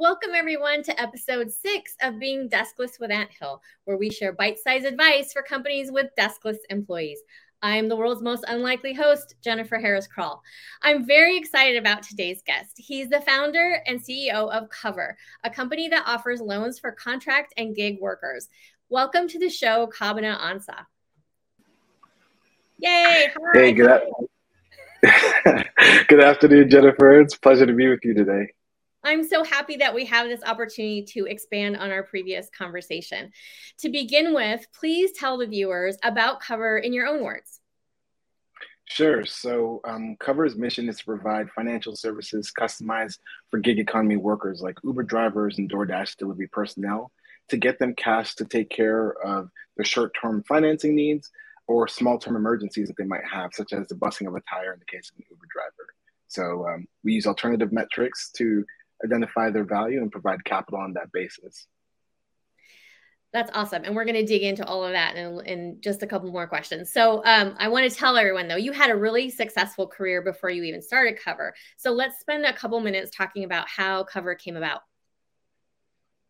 Welcome, everyone, to episode six of Being Deskless with Anthill, where we share bite sized advice for companies with deskless employees. I'm the world's most unlikely host, Jennifer Harris Krull. I'm very excited about today's guest. He's the founder and CEO of COVERR, a company that offers loans for contract and gig workers. Welcome to the show, Kobina Ansah. Yay! Hi. Hey, good, good afternoon, Jennifer. It's a pleasure to be with you today. I'm so happy that we have this opportunity to expand on our previous conversation. To begin with, please tell the viewers about COVERR in your own words. Sure. So, um, COVERR's mission is to provide financial services customized for gig economy workers like Uber drivers and DoorDash delivery personnel to get them cash to take care of their short term financing needs or small term emergencies that they might have, such as the busting of a tire in the case of an Uber driver. So, um, we use alternative metrics to identify their value and provide capital on that basis. That's awesome. And we're going to dig into all of that in, in just a couple more questions. So, um, I want to tell everyone though, you had a really successful career before you even started COVERR. So, let's spend a couple minutes talking about how COVERR came about.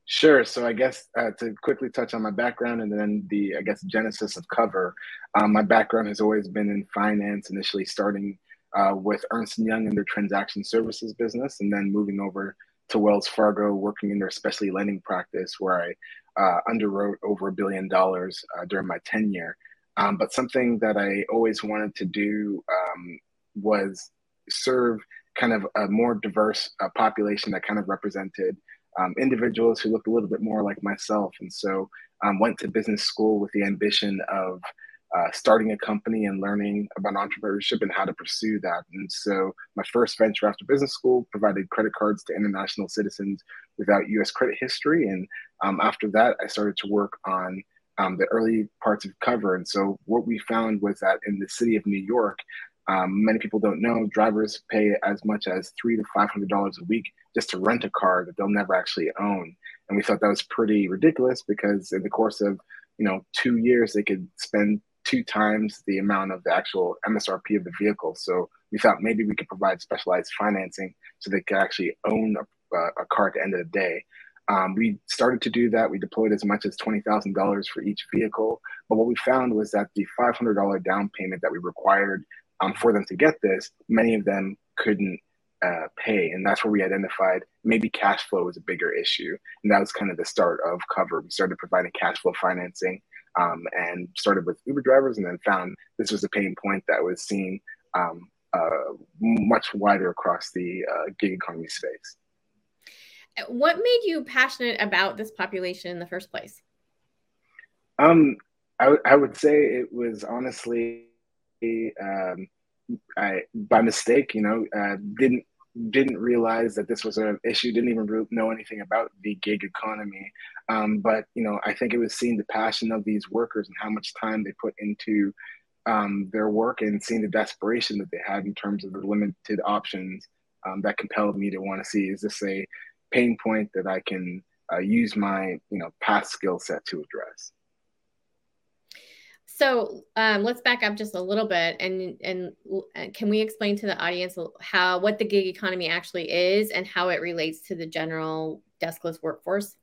Sure. So, I guess uh, to quickly touch on my background and then the, I guess, genesis of COVERR, um, my background has always been in finance, initially starting uh, with Ernst & Young in their transaction services business, and then moving over to Wells Fargo, working in their specialty lending practice, where I uh, underwrote over a billion dollars uh, during my tenure. Um, but something that I always wanted to do um, was serve kind of a more diverse uh, population that kind of represented um, individuals who looked a little bit more like myself. And so um, went to business school with the ambition of uh, starting a company and learning about entrepreneurship and how to pursue that. And so, my first venture after business school provided credit cards to international citizens without US credit history. And um, after that, I started to work on um, the early parts of COVERR. And so, what we found was that in the city of New York, um, many people don't know drivers pay as much as three to five hundred dollars a week just to rent a car that they'll never actually own. And we thought that was pretty ridiculous because in the course of you know two years they could spend two times the amount of the actual MSRP of the vehicle. So we thought maybe we could provide specialized financing so they could actually own a, a car at the end of the day. Um, we started to do that. We deployed as much as $20,000 for each vehicle. But what we found was that the $500 down payment that we required um, for them to get this, many of them couldn't uh, pay. And that's where we identified maybe cash flow was a bigger issue. And that was kind of the start of COVERR. We started providing cash flow financing um, and started with Uber drivers and then found this was a pain point that was seen um, uh, much wider across the uh, gig economy space. What made you passionate about this population in the first place? Um, I, w- I would say it was honestly um, I, by mistake, you know, uh, didn't didn't realize that this was an issue, didn't even know anything about the gig economy. Um, but you know, I think it was seeing the passion of these workers and how much time they put into um, their work and seeing the desperation that they had in terms of the limited options um, that compelled me to want to see is this a pain point that I can uh, use my you know past skill set to address. So um, let's back up just a little bit, and and can we explain to the audience how what the gig economy actually is and how it relates to the general deskless workforce?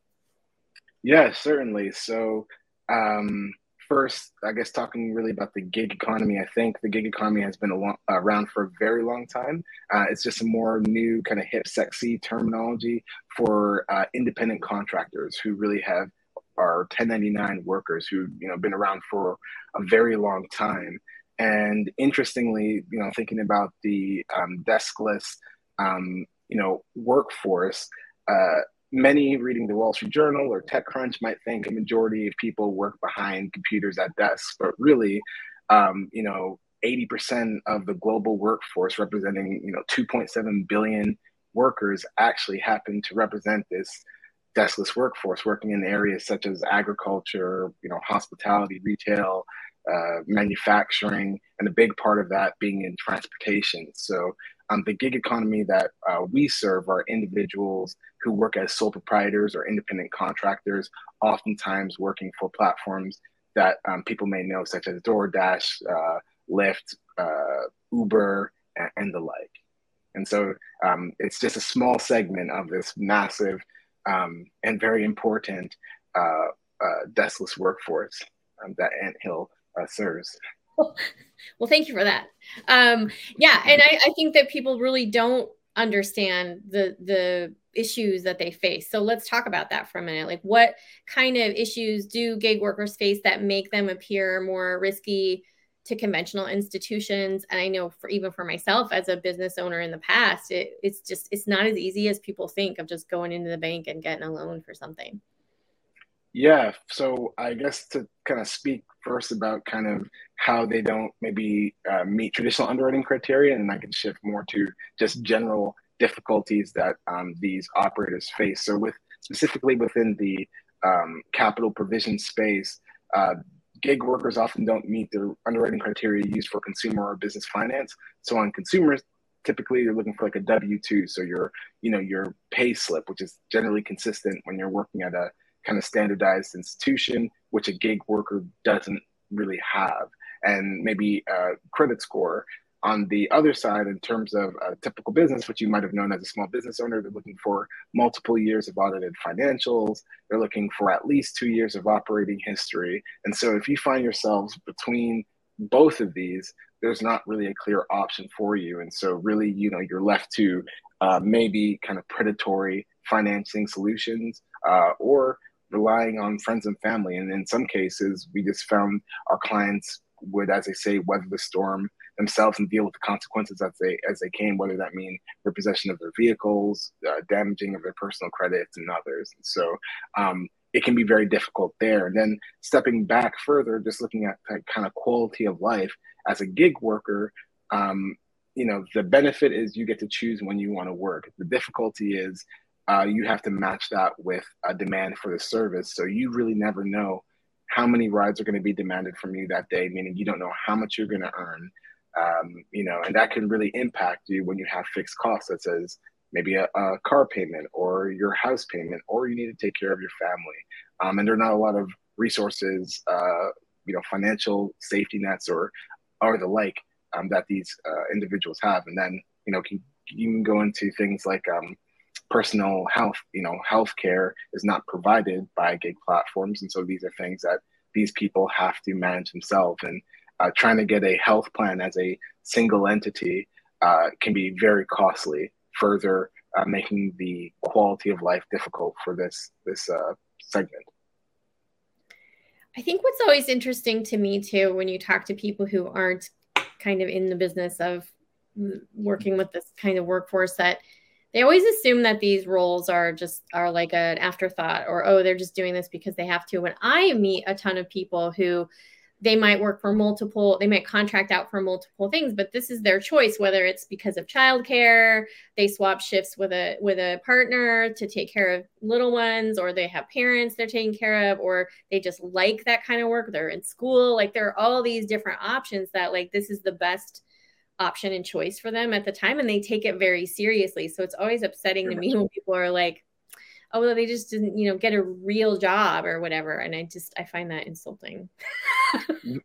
Yeah, certainly. So um, first, I guess talking really about the gig economy, I think the gig economy has been long, around for a very long time. Uh, it's just a more new kind of hip, sexy terminology for uh, independent contractors who really have are 1099 workers who you know been around for a very long time. And interestingly, you know, thinking about the um, deskless, um, you know, workforce, uh, many reading the Wall Street Journal or TechCrunch might think a majority of people work behind computers at desks, but really, um, you know, 80% of the global workforce, representing you know 2.7 billion workers, actually happen to represent this deskless workforce working in areas such as agriculture, you know, hospitality, retail, uh, manufacturing, and a big part of that being in transportation. So um, the gig economy that uh, we serve are individuals who work as sole proprietors or independent contractors, oftentimes working for platforms that um, people may know, such as DoorDash, uh, Lyft, uh, Uber, and, and the like. And so um, it's just a small segment of this massive um, and very important uh, uh, deskless workforce um, that Anthill uh, serves. Well, thank you for that. Um, yeah, and I, I think that people really don't understand the the issues that they face. So let's talk about that for a minute. Like what kind of issues do gig workers face that make them appear more risky to conventional institutions? And I know for even for myself as a business owner in the past, it, it's just it's not as easy as people think of just going into the bank and getting a loan for something. Yeah, so I guess to kind of speak first about kind of how they don't maybe uh, meet traditional underwriting criteria, and I can shift more to just general difficulties that um, these operators face. So, with specifically within the um, capital provision space, uh, gig workers often don't meet the underwriting criteria used for consumer or business finance. So, on consumers, typically you're looking for like a W two, so your you know your pay slip, which is generally consistent when you're working at a kind of standardized institution, which a gig worker doesn't really have, and maybe a credit score. On the other side, in terms of a typical business, which you might have known as a small business owner, they're looking for multiple years of audited financials. They're looking for at least two years of operating history. And so, if you find yourselves between both of these, there's not really a clear option for you. And so, really, you know, you're left to uh, maybe kind of predatory financing solutions uh, or relying on friends and family. And in some cases, we just found our clients would, as they say, weather the storm themselves and deal with the consequences as they as they came, whether that mean repossession of their vehicles, uh, damaging of their personal credits, and others. And so um, it can be very difficult there. And then stepping back further, just looking at that kind of quality of life as a gig worker. Um, you know, the benefit is you get to choose when you want to work. The difficulty is uh, you have to match that with a demand for the service. So you really never know how many rides are going to be demanded from you that day, meaning you don't know how much you're going to earn. Um, you know, and that can really impact you when you have fixed costs, such as maybe a, a, car payment or your house payment, or you need to take care of your family. Um, and there are not a lot of resources, uh, you know, financial safety nets or or the like um, that these uh, individuals have. And then, you know, can, you can go into things like um, personal health, you know, healthcare is not provided by gig platforms. And so these are things that these people have to manage themselves. And uh, trying to get a health plan as a single entity uh, can be very costly, further uh, making the quality of life difficult for this, this uh, segment. I think what's always interesting to me too, when you talk to people who aren't kind of in the business of working with this kind of workforce, that they always assume that these roles are just are like an afterthought or oh they're just doing this because they have to when i meet a ton of people who they might work for multiple they might contract out for multiple things but this is their choice whether it's because of childcare they swap shifts with a with a partner to take care of little ones or they have parents they're taking care of or they just like that kind of work they're in school like there are all these different options that like this is the best option and choice for them at the time and they take it very seriously. So it's always upsetting to me when people are like oh well they just didn't you know get a real job or whatever. And i just i find that insulting.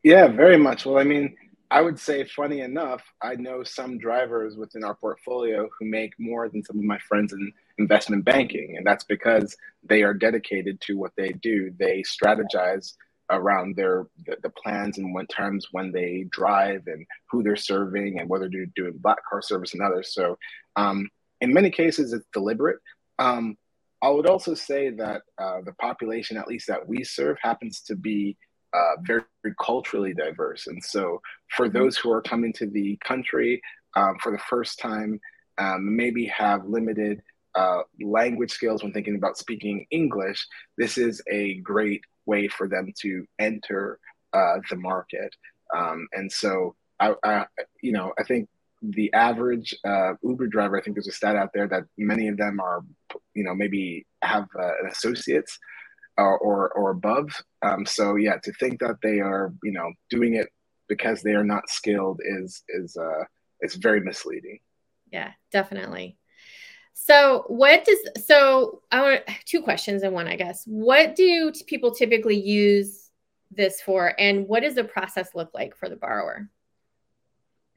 Yeah very much. Well i mean i would say funny enough i know some drivers within our portfolio who make more than some of my friends in investment banking. And that's because they are dedicated to what they do. They strategize around their the, plans and what times when they drive and who they're serving and whether they're doing black car service and others. So um, in many cases, it's deliberate. Um, I would also say that uh, the population, at least that we serve, happens to be uh, very, very, culturally diverse. And so for mm-hmm. those who are coming to the country um, for the first time, um, maybe have limited uh, language skills when thinking about speaking English, this is a great way for them to enter uh, the market. Um, and so, I, I, you know, I think the average uh, Uber driver, I think there's a stat out there that many of them are, you know, maybe have uh, associates or, or, or above. Um, so yeah, to think that they are, you know, doing it because they are not skilled is is uh, is very misleading. Yeah, definitely. So, what does so I want two questions in one, I guess. What do people typically use this for, and what does the process look like for the borrower?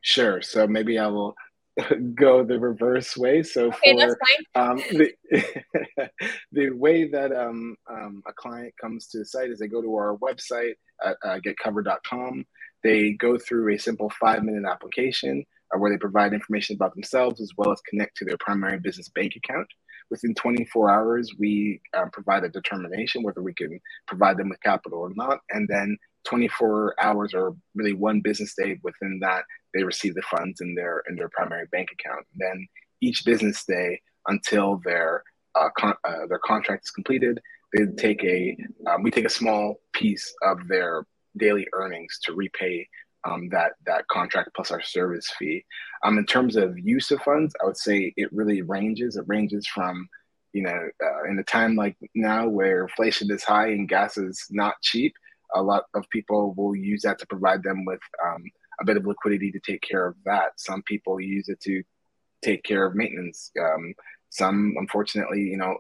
Sure. So maybe I will go the reverse way. So okay, for um, the, the way that um, um, a client comes to the site is they go to our website at uh, getcoverr.com. They go through a simple five minute application uh, where they provide information about themselves as well as connect to their primary business bank account. Within 24 hours, we uh, provide a determination whether we can provide them with capital or not. And then 24 hours or really one business day within that, they receive the funds in their in their primary bank account. Then each business day until their uh, con- uh, their contract is completed, they take a um, we take a small piece of their daily earnings to repay um, that that contract plus our service fee. Um, in terms of use of funds, I would say it really ranges. It ranges from you know uh, in a time like now where inflation is high and gas is not cheap, a lot of people will use that to provide them with um, a bit of liquidity to take care of that. Some people use it to take care of maintenance. Um, some, unfortunately, you know,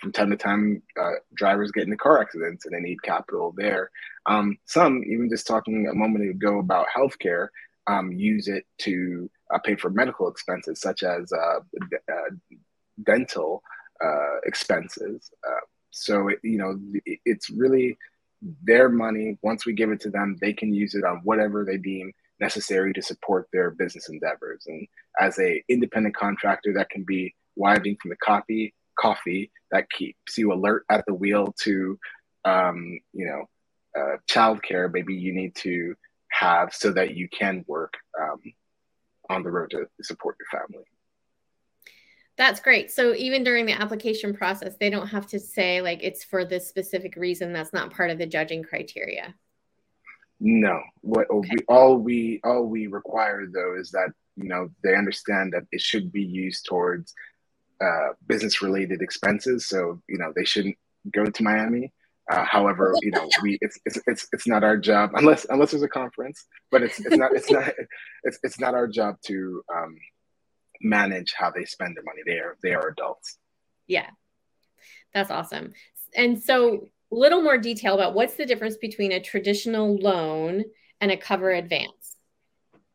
from time to time, uh, drivers get into car accidents and they need capital there. Um, some, even just talking a moment ago about healthcare, um, use it to uh, pay for medical expenses such as uh, d- uh, dental uh, expenses. Uh, so, it, you know, it's really their money. Once we give it to them, they can use it on whatever they deem necessary to support their business endeavors. And as a independent contractor, that can be wiving from the copy coffee that keeps you alert at the wheel to, um, you know, uh, childcare. Maybe you need to have so that you can work um, on the road to support your family. That's great. So even during the application process, they don't have to say like it's for this specific reason. That's not part of the judging criteria. No. What okay. we, all we all we require though is that you know they understand that it should be used towards uh, business related expenses. So you know they shouldn't go to Miami. Uh, however, you know we it's, it's it's it's not our job unless unless there's a conference, but it's it's not it's not it's it's not our job to um, manage how they spend their money. They are they are adults. Yeah, that's awesome. And so, a little more detail about what's the difference between a traditional loan and a COVERR advance.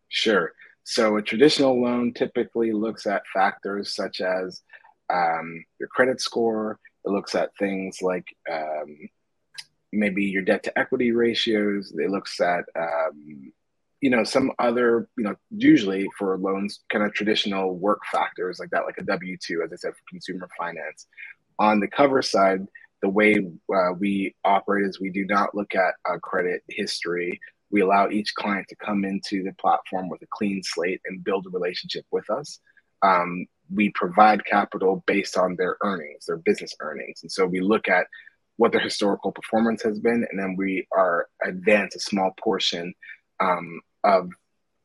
Sure. So a traditional loan typically looks at factors such as um, your credit score. It looks at things like um, maybe your debt to equity ratios. It looks at um, you know some other you know usually for loans kind of traditional work factors like that like a w2 as i said for consumer finance. On the COVERR side the way uh, we operate is we do not look at a credit history. We allow each client to come into the platform with a clean slate and build a relationship with us. Um, we provide capital based on their earnings their business earnings. And so we look at what their historical performance has been and then we are advance a small portion um, of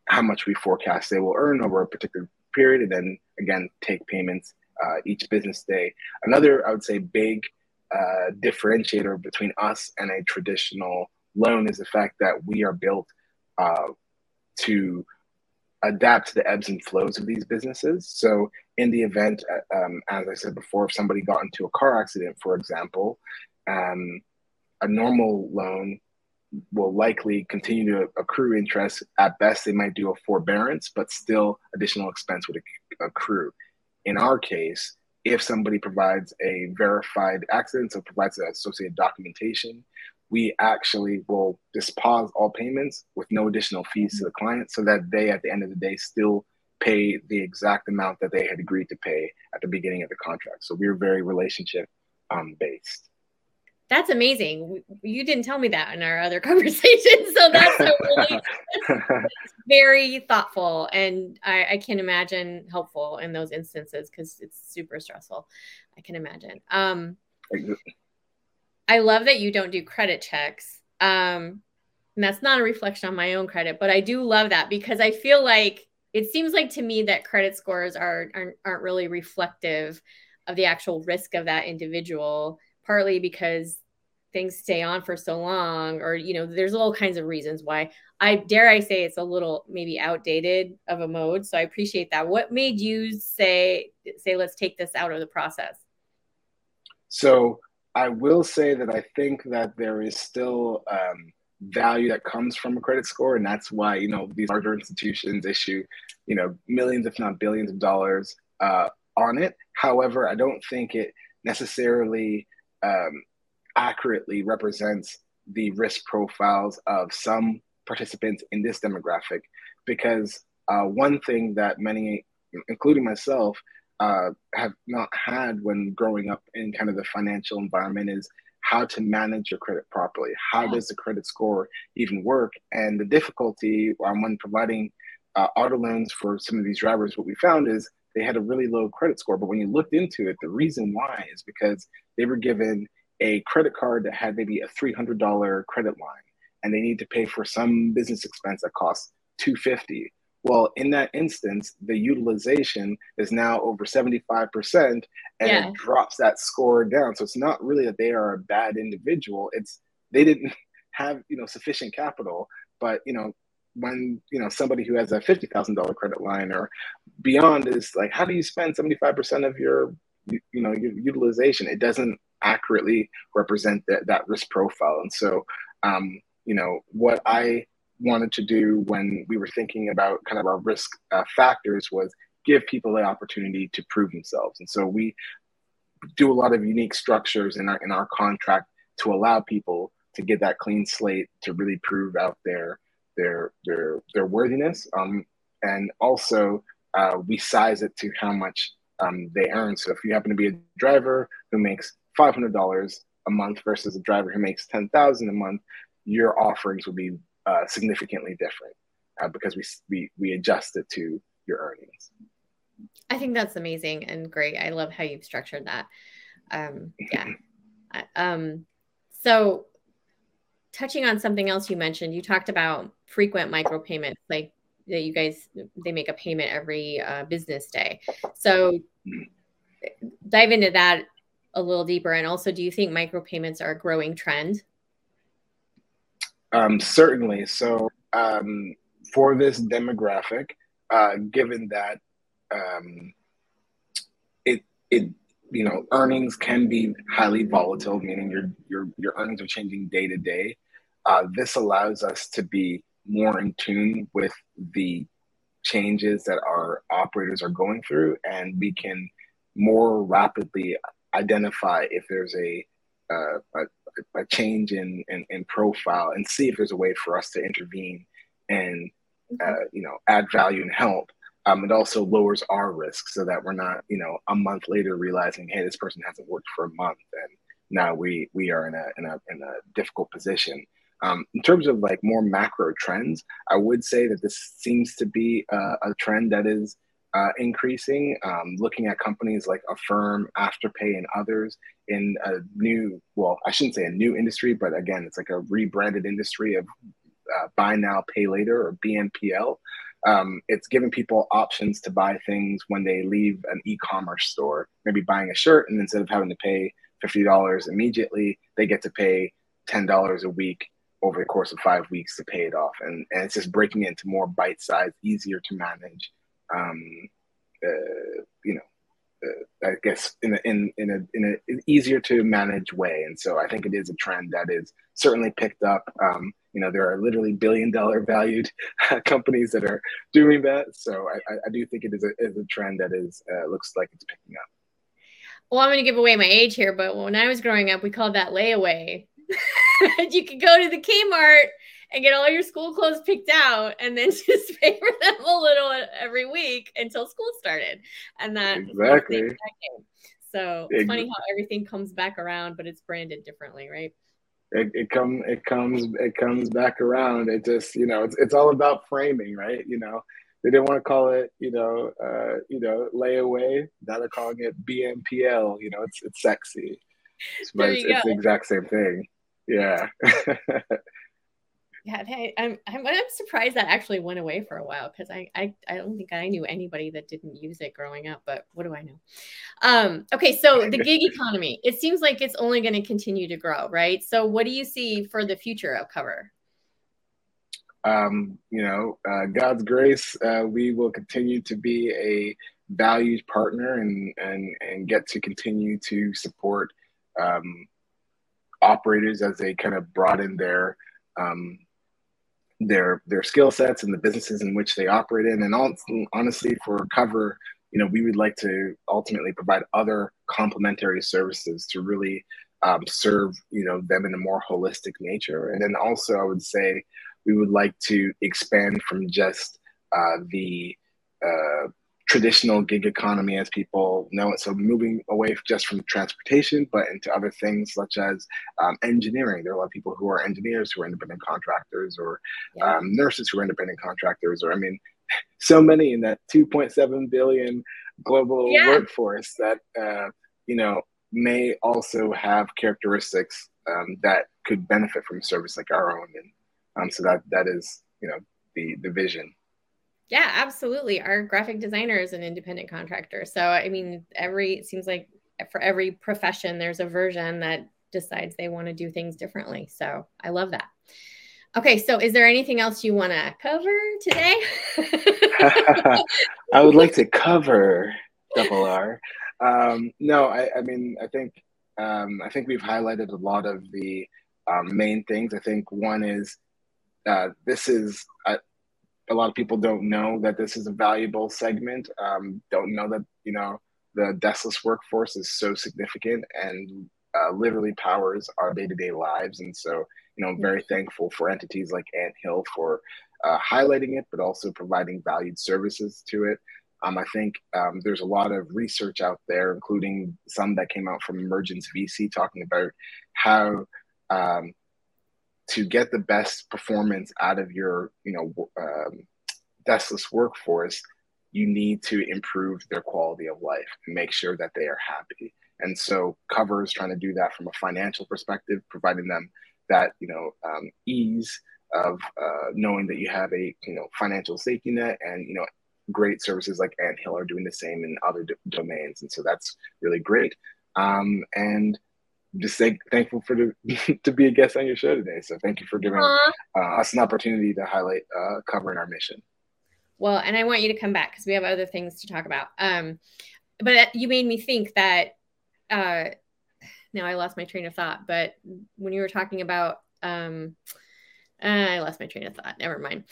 how much we forecast they will earn over a particular period, and then again take payments uh, each business day. Another, I would say, big uh, differentiator between us and a traditional loan is the fact that we are built uh, to adapt to the ebbs and flows of these businesses. So, in the event, uh, um, as I said before, if somebody got into a car accident, for example, um, a normal loan will likely continue to accrue interest. At best, they might do a forbearance, but still additional expense would accrue. In our case, if somebody provides a verified accident, so provides the associated documentation, we actually will just pause all payments with no additional fees to the client so that they, at the end of the day, still pay the exact amount that they had agreed to pay at the beginning of the contract. So we're very relationship um, based. That's amazing. You didn't tell me that in our other conversation. So that's really very thoughtful. And I, I, can imagine helpful in those instances because it's super stressful. I can imagine. Um, I love that you don't do credit checks. Um, and that's not a reflection on my own credit, but I do love that because I feel like it seems like to me that credit scores are, aren't, aren't really reflective of the actual risk of that individual partly because things stay on for so long or you know there's all kinds of reasons why. I dare i say it's a little maybe outdated of a mode so i appreciate that. What made you say say let's take this out of the process? So i will say that i think that there is still um, value that comes from a credit score, and that's why you know these larger institutions issue, you know, millions if not billions of dollars uh, on it. However, I don't think it necessarily um, accurately represents the risk profiles of some participants in this demographic, because uh, one thing that many, including myself, uh, have not had when growing up in kind of the financial environment is how to manage your credit properly. How does the credit score even work? And the difficulty um, when providing uh, auto loans for some of these drivers, what we found is they had a really low credit score. But when you looked into it, the reason why is because they were given a credit card that had maybe a $300 credit line and they need to pay for some business expense that costs 250 well, in that instance, the utilization is now over 75% and yeah. it drops that score down. So it's not really that they are a bad individual. It's they didn't have, you know, sufficient capital, but you know, when you know somebody who has a fifty thousand dollar credit line or beyond is like, how do you spend seventy five percent of your you, know your utilization? It doesn't accurately represent that that risk profile, and so um, you know what I wanted to do when we were thinking about kind of our risk uh, factors was give people the opportunity to prove themselves. And so we do a lot of unique structures in our in our contract to allow people to get that clean slate to really prove out their their their their worthiness. Um, and also uh, we size it to how much um, they earn. So if you happen to be a driver who makes five hundred dollars a month versus a driver who makes ten thousand a month, your offerings will be uh, significantly different uh, because we, we we adjust it to your earnings. I think that's amazing and great. I love how you've structured that. Um, yeah. um, so, touching on something else you mentioned, you talked about frequent micropayments, like that you guys they make a payment every uh, business day. So, dive into that a little deeper. And also, do you think micropayments are a growing trend? Um, certainly. So um, for this demographic, uh, given that um, it it you know earnings can be highly volatile, meaning your your your earnings are changing day to day. Uh, this allows us to be more in tune with the changes that our operators are going through, and we can more rapidly identify if there's a, uh, a a change in, in, in profile and see if there's a way for us to intervene and mm-hmm. uh, you know add value and help. Um, it also lowers our risk so that we're not you know a month later realizing hey this person hasn't worked for a month and now we we are in a in a in a difficult position. Um, in terms of like more macro trends, I would say that this seems to be a, trend that is uh, increasing. Um, looking at companies like Affirm, Afterpay, and others in a new, well, I shouldn't say a new industry, but again, it's like a rebranded industry of uh, buy now, pay later, or BNPL. Um, it's giving people options to buy things when they leave an e-commerce store, maybe buying a shirt, and instead of having to pay fifty dollars immediately, they get to pay ten dollars a week over the course of five weeks to pay it off, and, and it's just breaking into more bite-sized, easier to manage um, uh, you know, uh, I guess in a, in in a in a, an easier to manage way. And so I think it is a trend that is certainly picked up. Um, you know, there are literally billion dollar valued companies that are doing that. So I, I do think it is a, is a trend that is uh, looks like it's picking up. Well, I'm going to give away my age here, but when I was growing up, we called that layaway. you could go to the Kmart and get all your school clothes picked out and then just pay for them a little every week until school started. And that exactly. So it's funny how everything comes back around, but it's branded differently, right? It, it come it comes it comes back around. It just you know it's it's all about framing, right? You know they didn't want to call it you know uh, you know layaway. Now they're calling it BNPL. You know it's it's sexy, but it's, it's the exact same thing. Yeah. yeah hey I'm, I'm i'm surprised that actually went away for a while because I, I i don't think i knew anybody that didn't use it growing up but what do i know? Um okay so the gig economy it seems like it's only going to continue to grow right? So what do you see for the future of COVERR? Um you know uh, god's grace uh, we will continue to be a valued partner and and and get to continue to support um, operators as they kind of broaden their um, their their skill sets and the businesses in which they operate in. And honestly, for COVERR, you know, we would like to ultimately provide other complementary services to really um, serve you know them in a more holistic nature. And then also, I would say we would like to expand from just uh, the uh, traditional gig economy as people know it. So moving away just from transportation, but into other things such as um, engineering. There are a lot of people who are engineers who are independent contractors, or yeah. um, nurses who are independent contractors, or I mean, so many in that 2.7 billion global yeah. workforce that uh, you know may also have characteristics um, that could benefit from a service like our own, and um, so that that is you know the the vision. Yeah, absolutely. Our graphic designer is an independent contractor. So, I mean, every, it seems like for every profession, there's a version that decides they want to do things differently. So, I love that. Okay, so is there anything else you want to cover today? I would like to cover double R. Um, no, I, I, mean, I think um, I think we've highlighted a lot of the um, main things. I think one is uh, this is uh, a lot of people don't know that this is a valuable segment. Um, don't know that you know the deskless workforce is so significant and uh, literally powers our day-to-day lives. And so, you know, very thankful for entities like Anthill for uh, highlighting it, but also providing valued services to it. Um, I think um, there's a lot of research out there, including some that came out from Emergence VC, talking about how um, to get the best performance out of your you know um, deskless workforce you need to improve their quality of life and make sure that they are happy. And so COVERR is trying to do that from a financial perspective providing them that you know um, ease of uh, knowing that you have a you know financial safety net and you know great services like Anthill are doing the same in other d- domains. And so that's really great. Um, and just say, thankful for the, to be a guest on your show today. So thank you for giving uh, us an opportunity to highlight uh, covering our mission. Well, and I want you to come back because we have other things to talk about. Um, but you made me think that. Uh, now I lost my train of thought. But when you were talking about, um, uh, I lost my train of thought. Never mind.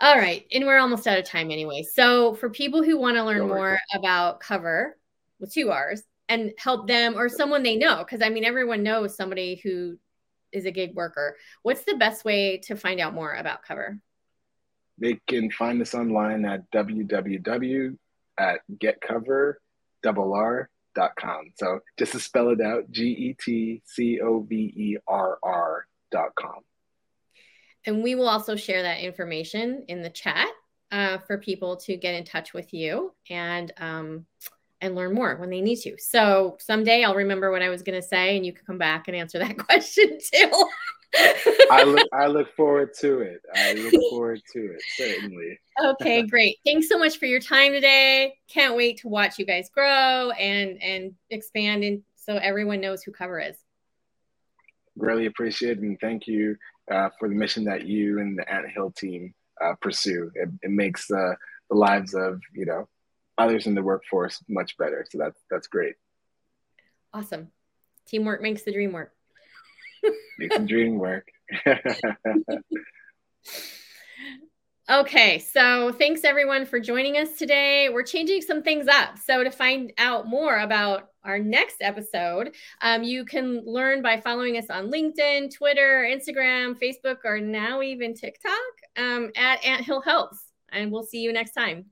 All right, and we're almost out of time anyway. So for people who want to learn more about COVERR with two R's, and help them or someone they know because i mean everyone knows somebody who is a gig worker. What's the best way to find out more about COVERR? They can find us online at www at getcoverr so just to spell it out g-e-t-c-o-v-e-r-r dot com. And we will also share that information in the chat uh, for people to get in touch with you. And um, and learn more when they need to. So someday I'll remember what I was going to say, and you can come back and answer that question too. I look I look forward to it. I look forward to it certainly. okay, great. Thanks so much for your time today. Can't wait to watch you guys grow and and expand and so everyone knows who COVERR is. Really appreciate it and thank you uh, for the mission that you and the Anthill team uh, pursue. It, it makes uh, the lives of you know others in the workforce much better. So that's that's great. Awesome. Teamwork makes the dream work. makes the dream work. okay, so thanks everyone for joining us today. We're changing some things up. So to find out more about our next episode, um, you can learn by following us on LinkedIn, Twitter, Instagram, Facebook, or now even TikTok um, at Anthill Helps. And we'll see you next time.